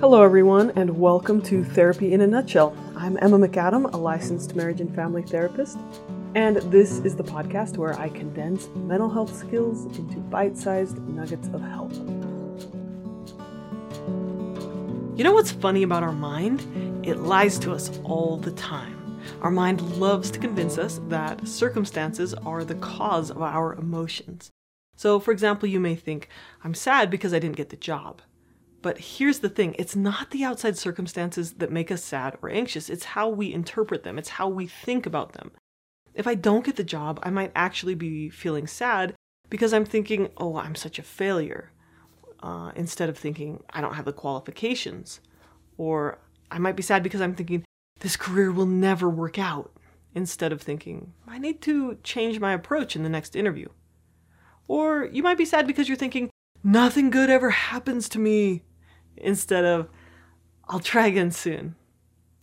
Hello, everyone, and welcome to Therapy in a Nutshell. I'm Emma McAdam, a licensed marriage and family therapist, and this is the podcast where I condense mental health skills into bite sized nuggets of help. You know what's funny about our mind? It lies to us all the time. Our mind loves to convince us that circumstances are the cause of our emotions. So, for example, you may think, I'm sad because I didn't get the job. But here's the thing it's not the outside circumstances that make us sad or anxious, it's how we interpret them, it's how we think about them. If I don't get the job, I might actually be feeling sad because I'm thinking, oh, I'm such a failure, uh, instead of thinking, I don't have the qualifications. Or I might be sad because I'm thinking, this career will never work out, instead of thinking, I need to change my approach in the next interview. Or you might be sad because you're thinking, nothing good ever happens to me, instead of, I'll try again soon.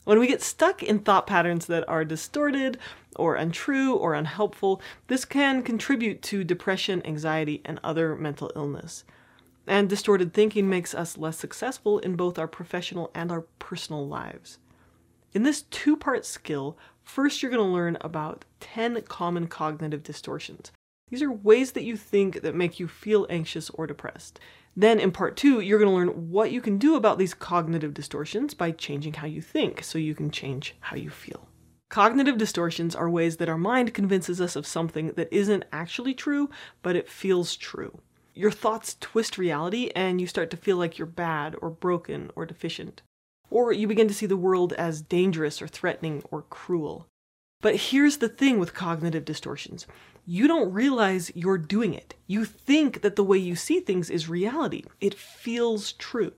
When we get stuck in thought patterns that are distorted or untrue or unhelpful, this can contribute to depression, anxiety, and other mental illness. And distorted thinking makes us less successful in both our professional and our personal lives. In this two part skill, first you're going to learn about 10 common cognitive distortions. These are ways that you think that make you feel anxious or depressed. Then in part two, you're going to learn what you can do about these cognitive distortions by changing how you think so you can change how you feel. Cognitive distortions are ways that our mind convinces us of something that isn't actually true, but it feels true. Your thoughts twist reality and you start to feel like you're bad or broken or deficient. Or you begin to see the world as dangerous or threatening or cruel. But here's the thing with cognitive distortions you don't realize you're doing it. You think that the way you see things is reality, it feels true.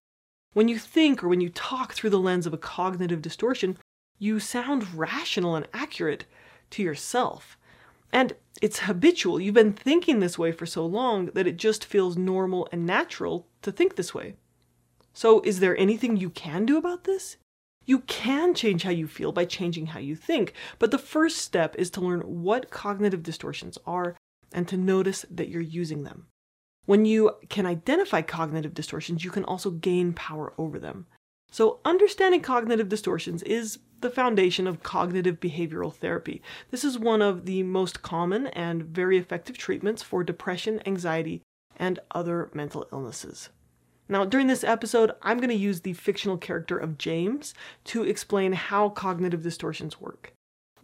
When you think or when you talk through the lens of a cognitive distortion, you sound rational and accurate to yourself. And it's habitual. You've been thinking this way for so long that it just feels normal and natural to think this way. So, is there anything you can do about this? You can change how you feel by changing how you think, but the first step is to learn what cognitive distortions are and to notice that you're using them. When you can identify cognitive distortions, you can also gain power over them. So, understanding cognitive distortions is the foundation of cognitive behavioral therapy. This is one of the most common and very effective treatments for depression, anxiety, and other mental illnesses. Now, during this episode, I'm going to use the fictional character of James to explain how cognitive distortions work.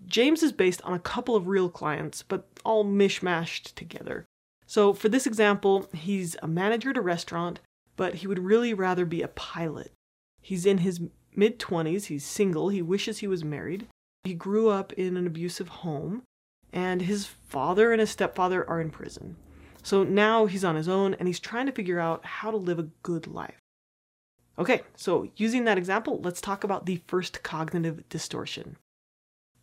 James is based on a couple of real clients, but all mishmashed together. So, for this example, he's a manager at a restaurant, but he would really rather be a pilot. He's in his mid 20s, he's single, he wishes he was married. He grew up in an abusive home, and his father and his stepfather are in prison. So now he's on his own and he's trying to figure out how to live a good life. Okay, so using that example, let's talk about the first cognitive distortion.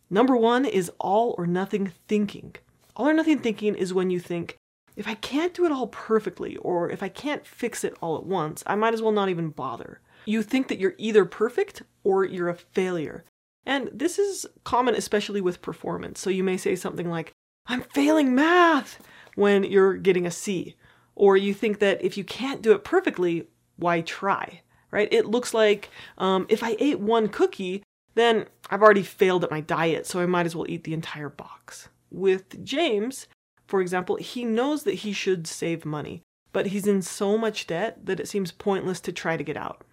Number one is all or nothing thinking. All or nothing thinking is when you think, if I can't do it all perfectly, or if I can't fix it all at once, I might as well not even bother. You think that you're either perfect or you're a failure. And this is common, especially with performance. So you may say something like, I'm failing math when you're getting a C. Or you think that if you can't do it perfectly, why try? Right? It looks like um, if I ate one cookie, then I've already failed at my diet, so I might as well eat the entire box. With James, for example, he knows that he should save money, but he's in so much debt that it seems pointless to try to get out.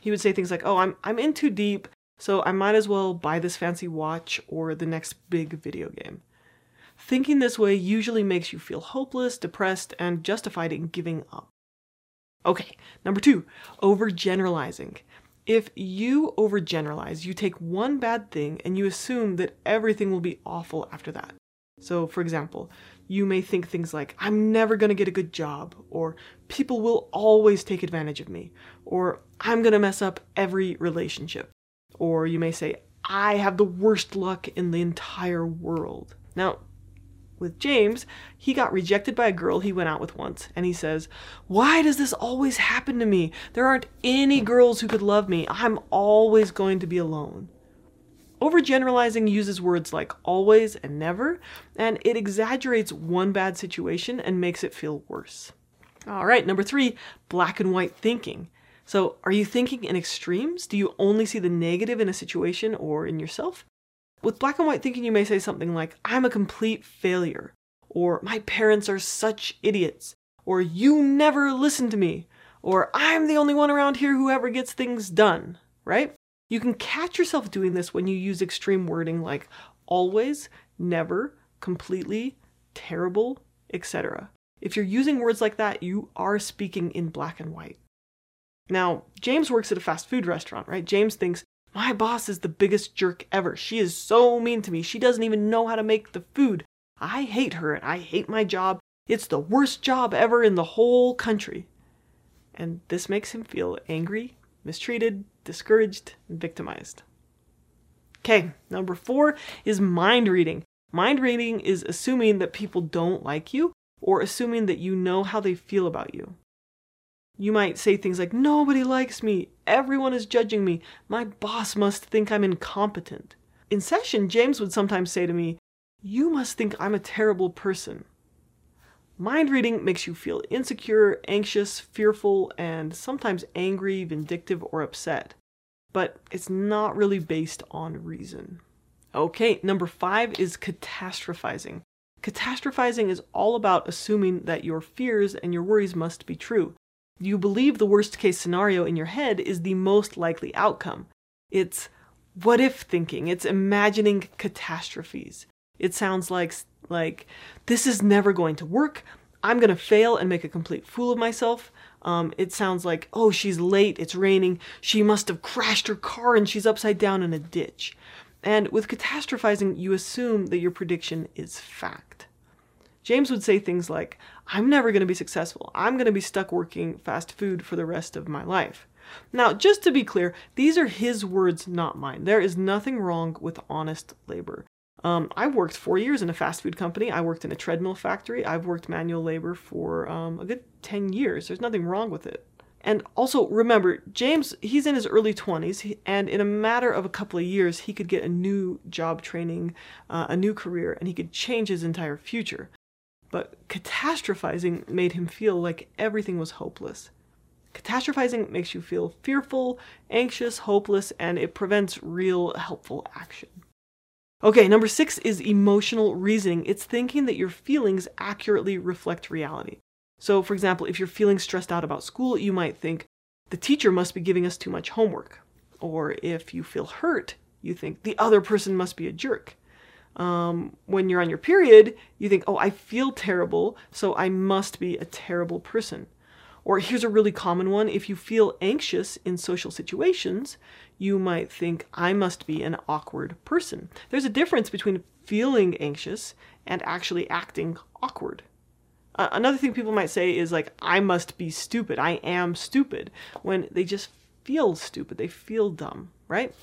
He would say things like, "Oh, I'm I'm in too deep, so I might as well buy this fancy watch or the next big video game." Thinking this way usually makes you feel hopeless, depressed, and justified in giving up. Okay, number two, overgeneralizing. If you overgeneralize, you take one bad thing and you assume that everything will be awful after that. So, for example, you may think things like, I'm never to get a good job, or people will always take advantage of me, or I'm to mess up every relationship. Or you may say, I have the worst luck in the entire world. Now, with James, he got rejected by a girl he went out with once, and he says, Why does this always happen to me? There aren't any girls who could love me. I'm always going to be alone. Overgeneralizing uses words like always and never, and it exaggerates one bad situation and makes it feel worse. All right, number three, black and white thinking. So, are you thinking in extremes? Do you only see the negative in a situation or in yourself? With black and white thinking, you may say something like, I'm a complete failure, or my parents are such idiots, or you never listen to me, or I'm the only one around here who ever gets things done, right? You can catch yourself doing this when you use extreme wording like always, never, completely, terrible, etc. If you're using words like that, you are speaking in black and white. Now, James works at a fast food restaurant, right? James thinks, my boss is the biggest jerk ever. She is so mean to me. She doesn't even know how to make the food. I hate her and I hate my job. It's the worst job ever in the whole country. And this makes him feel angry, mistreated, discouraged, and victimized. Okay, number four is mind reading. Mind reading is assuming that people don't like you or assuming that you know how they feel about you. You might say things like, Nobody likes me. Everyone is judging me. My boss must think I'm incompetent. In session, James would sometimes say to me, You must think I'm a terrible person. Mind reading makes you feel insecure, anxious, fearful, and sometimes angry, vindictive, or upset. But it's not really based on reason. Okay, number five is catastrophizing. Catastrophizing is all about assuming that your fears and your worries must be true. You believe the worst case scenario in your head is the most likely outcome. It's what if thinking, it's imagining catastrophes. It sounds like like this is never going to work. I'm going to fail and make a complete fool of myself. Um, it sounds like, oh, she's late, it's raining, she must have crashed her car and she's upside down in a ditch. And with catastrophizing, you assume that your prediction is fact. James would say things like, I'm never going to be successful. I'm going to be stuck working fast food for the rest of my life. Now, just to be clear, these are his words, not mine. There is nothing wrong with honest labor. Um, I worked four years in a fast food company. I worked in a treadmill factory. I've worked manual labor for um, a good 10 years. There's nothing wrong with it. And also remember, James, he's in his early 20s, and in a matter of a couple of years, he could get a new job training, uh, a new career, and he could change his entire future. But catastrophizing made him feel like everything was hopeless. Catastrophizing makes you feel fearful, anxious, hopeless, and it prevents real helpful action. Okay, number six is emotional reasoning. It's thinking that your feelings accurately reflect reality. So, for example, if you're feeling stressed out about school, you might think, the teacher must be giving us too much homework. Or if you feel hurt, you think, the other person must be a jerk. Um, when you're on your period, you think, oh, I feel terrible, so I must be a terrible person. Or here's a really common one if you feel anxious in social situations, you might think, I must be an awkward person. There's a difference between feeling anxious and actually acting awkward. Another thing people might say is like, I must be stupid. I am stupid. When they just feel stupid, they feel dumb, right?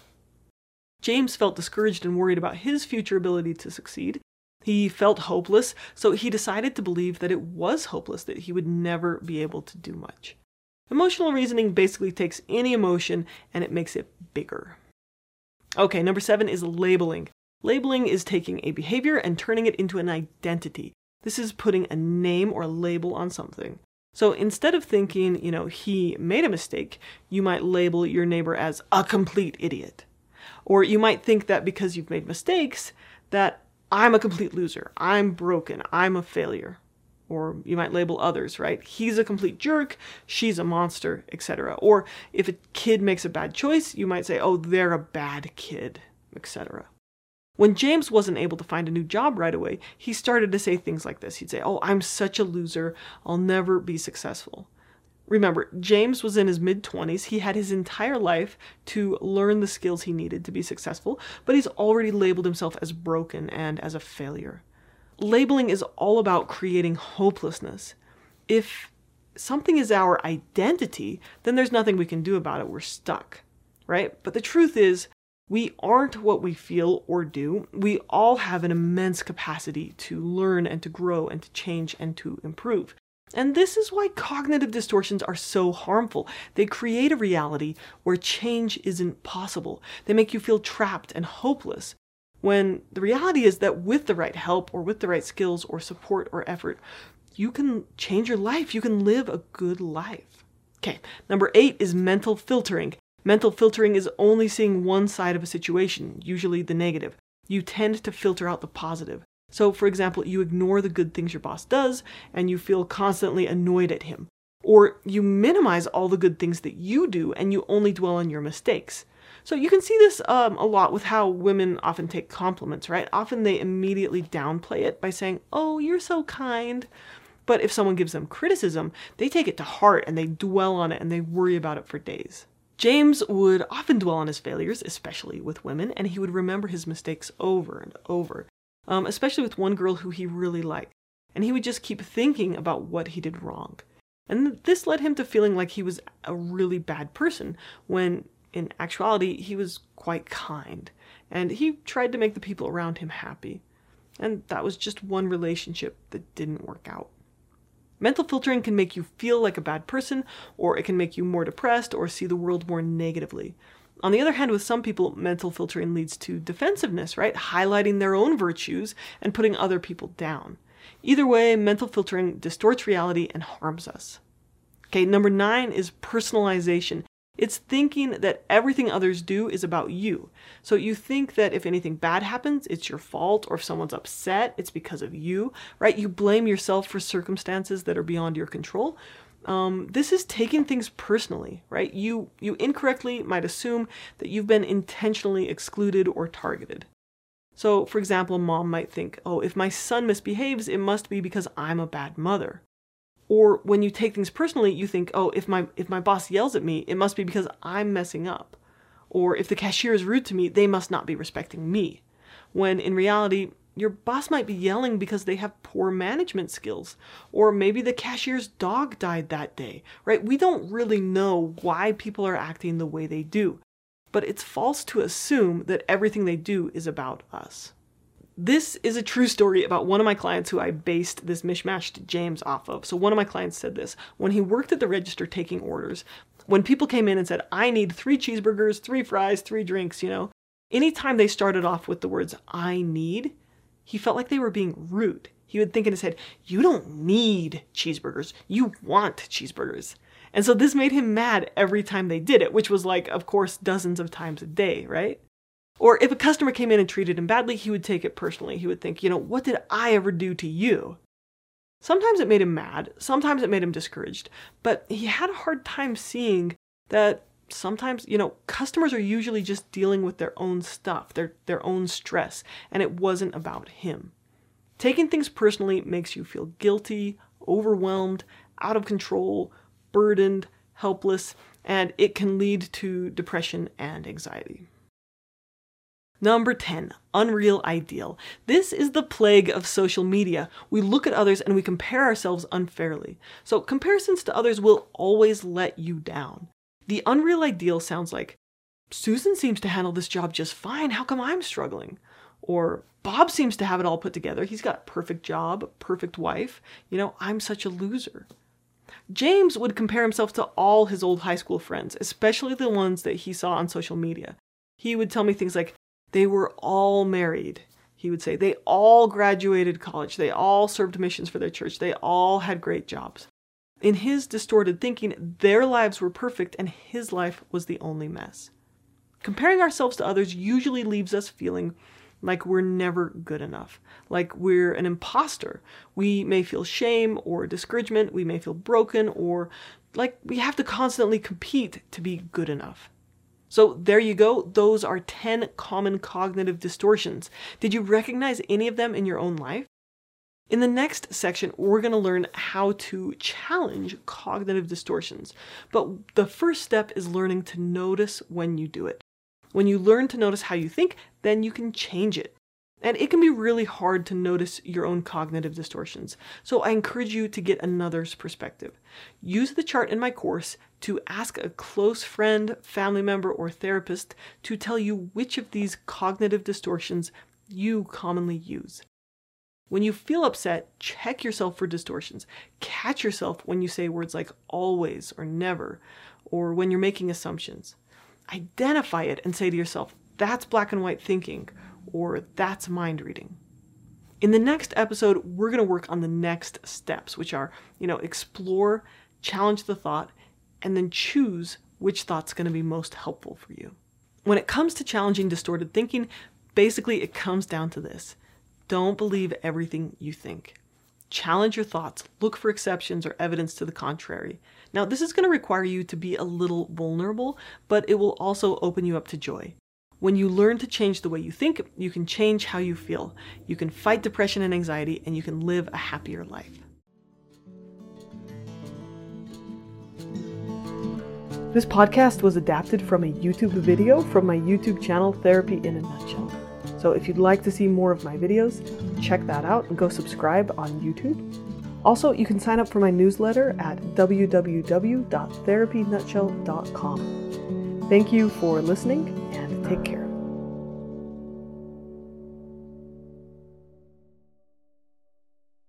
James felt discouraged and worried about his future ability to succeed. He felt hopeless, so he decided to believe that it was hopeless, that he would never be able to do much. Emotional reasoning basically takes any emotion and it makes it bigger. Okay, number seven is labeling. Labeling is taking a behavior and turning it into an identity. This is putting a name or a label on something. So instead of thinking, you know, he made a mistake, you might label your neighbor as a complete idiot. Or you might think that because you've made mistakes, that I'm a complete loser, I'm broken, I'm a failure. Or you might label others, right? He's a complete jerk, she's a monster, etc. Or if a kid makes a bad choice, you might say, oh, they're a bad kid, etc. When James wasn't able to find a new job right away, he started to say things like this. He'd say, Oh, I'm such a loser. I'll never be successful. Remember, James was in his mid 20s. He had his entire life to learn the skills he needed to be successful, but he's already labeled himself as broken and as a failure. Labeling is all about creating hopelessness. If something is our identity, then there's nothing we can do about it. We're stuck, right? But the truth is, we aren't what we feel or do. We all have an immense capacity to learn and to grow and to change and to improve. And this is why cognitive distortions are so harmful. They create a reality where change isn't possible. They make you feel trapped and hopeless. When the reality is that with the right help or with the right skills or support or effort, you can change your life. You can live a good life. Okay, number eight is mental filtering. Mental filtering is only seeing one side of a situation, usually the negative. You tend to filter out the positive. So, for example, you ignore the good things your boss does and you feel constantly annoyed at him. Or you minimize all the good things that you do and you only dwell on your mistakes. So you can see this um, a lot with how women often take compliments, right? Often they immediately downplay it by saying, Oh, you're so kind. But if someone gives them criticism, they take it to heart and they dwell on it and they worry about it for days. James would often dwell on his failures, especially with women, and he would remember his mistakes over and over, um, especially with one girl who he really liked. And he would just keep thinking about what he did wrong. And this led him to feeling like he was a really bad person, when in actuality, he was quite kind. And he tried to make the people around him happy. And that was just one relationship that didn't work out. Mental filtering can make you feel like a bad person, or it can make you more depressed or see the world more negatively. On the other hand, with some people, mental filtering leads to defensiveness, right? Highlighting their own virtues and putting other people down. Either way, mental filtering distorts reality and harms us. Okay, number nine is personalization. It's thinking that everything others do is about you. So you think that if anything bad happens, it's your fault, or if someone's upset, it's because of you, right? You blame yourself for circumstances that are beyond your control. Um, this is taking things personally, right? You you incorrectly might assume that you've been intentionally excluded or targeted. So, for example, a mom might think, "Oh, if my son misbehaves, it must be because I'm a bad mother." Or when you take things personally, you think, oh, if my if my boss yells at me, it must be because I'm messing up. Or if the cashier is rude to me, they must not be respecting me. When in reality, your boss might be yelling because they have poor management skills. Or maybe the cashier's dog died that day, right? We don't really know why people are acting the way they do. But it's false to assume that everything they do is about us. This is a true story about one of my clients who I based this mishmashed James off of. So, one of my clients said this when he worked at the register taking orders, when people came in and said, I need three cheeseburgers, three fries, three drinks, you know, anytime they started off with the words, I need, he felt like they were being rude. He would think in his head, You don't need cheeseburgers, you want cheeseburgers. And so this made him mad every time they did it, which was like, of course, dozens of times a day, right? Or if a customer came in and treated him badly, he would take it personally. He would think, you know, what did I ever do to you? Sometimes it made him mad, sometimes it made him discouraged, but he had a hard time seeing that sometimes, you know, customers are usually just dealing with their own stuff, their their own stress, and it wasn't about him. Taking things personally makes you feel guilty, overwhelmed, out of control, burdened, helpless, and it can lead to depression and anxiety. Number 10, Unreal Ideal. This is the plague of social media. We look at others and we compare ourselves unfairly. So, comparisons to others will always let you down. The Unreal Ideal sounds like Susan seems to handle this job just fine. How come I'm struggling? Or Bob seems to have it all put together. He's got a perfect job, perfect wife. You know, I'm such a loser. James would compare himself to all his old high school friends, especially the ones that he saw on social media. He would tell me things like, they were all married, he would say. They all graduated college. They all served missions for their church. They all had great jobs. In his distorted thinking, their lives were perfect and his life was the only mess. Comparing ourselves to others usually leaves us feeling like we're never good enough, like we're an imposter. We may feel shame or discouragement, we may feel broken, or like we have to constantly compete to be good enough. So there you go. Those are 10 common cognitive distortions. Did you recognize any of them in your own life? In the next section, we're going to learn how to challenge cognitive distortions. But the first step is learning to notice when you do it. When you learn to notice how you think, then you can change it. And it can be really hard to notice your own cognitive distortions. So I encourage you to get another's perspective. Use the chart in my course to ask a close friend, family member, or therapist to tell you which of these cognitive distortions you commonly use. When you feel upset, check yourself for distortions. Catch yourself when you say words like always or never, or when you're making assumptions. Identify it and say to yourself, that's black and white thinking, or that's mind reading. In the next episode, we're going to work on the next steps, which are, you know, explore, challenge the thought, and then choose which thought's going to be most helpful for you. When it comes to challenging distorted thinking, basically it comes down to this don't believe everything you think. Challenge your thoughts, look for exceptions or evidence to the contrary. Now, this is going to require you to be a little vulnerable, but it will also open you up to joy. When you learn to change the way you think, you can change how you feel. You can fight depression and anxiety, and you can live a happier life. This podcast was adapted from a YouTube video from my YouTube channel, Therapy in a Nutshell. So if you'd like to see more of my videos, check that out and go subscribe on YouTube. Also, you can sign up for my newsletter at www.therapynutshell.com. Thank you for listening take care.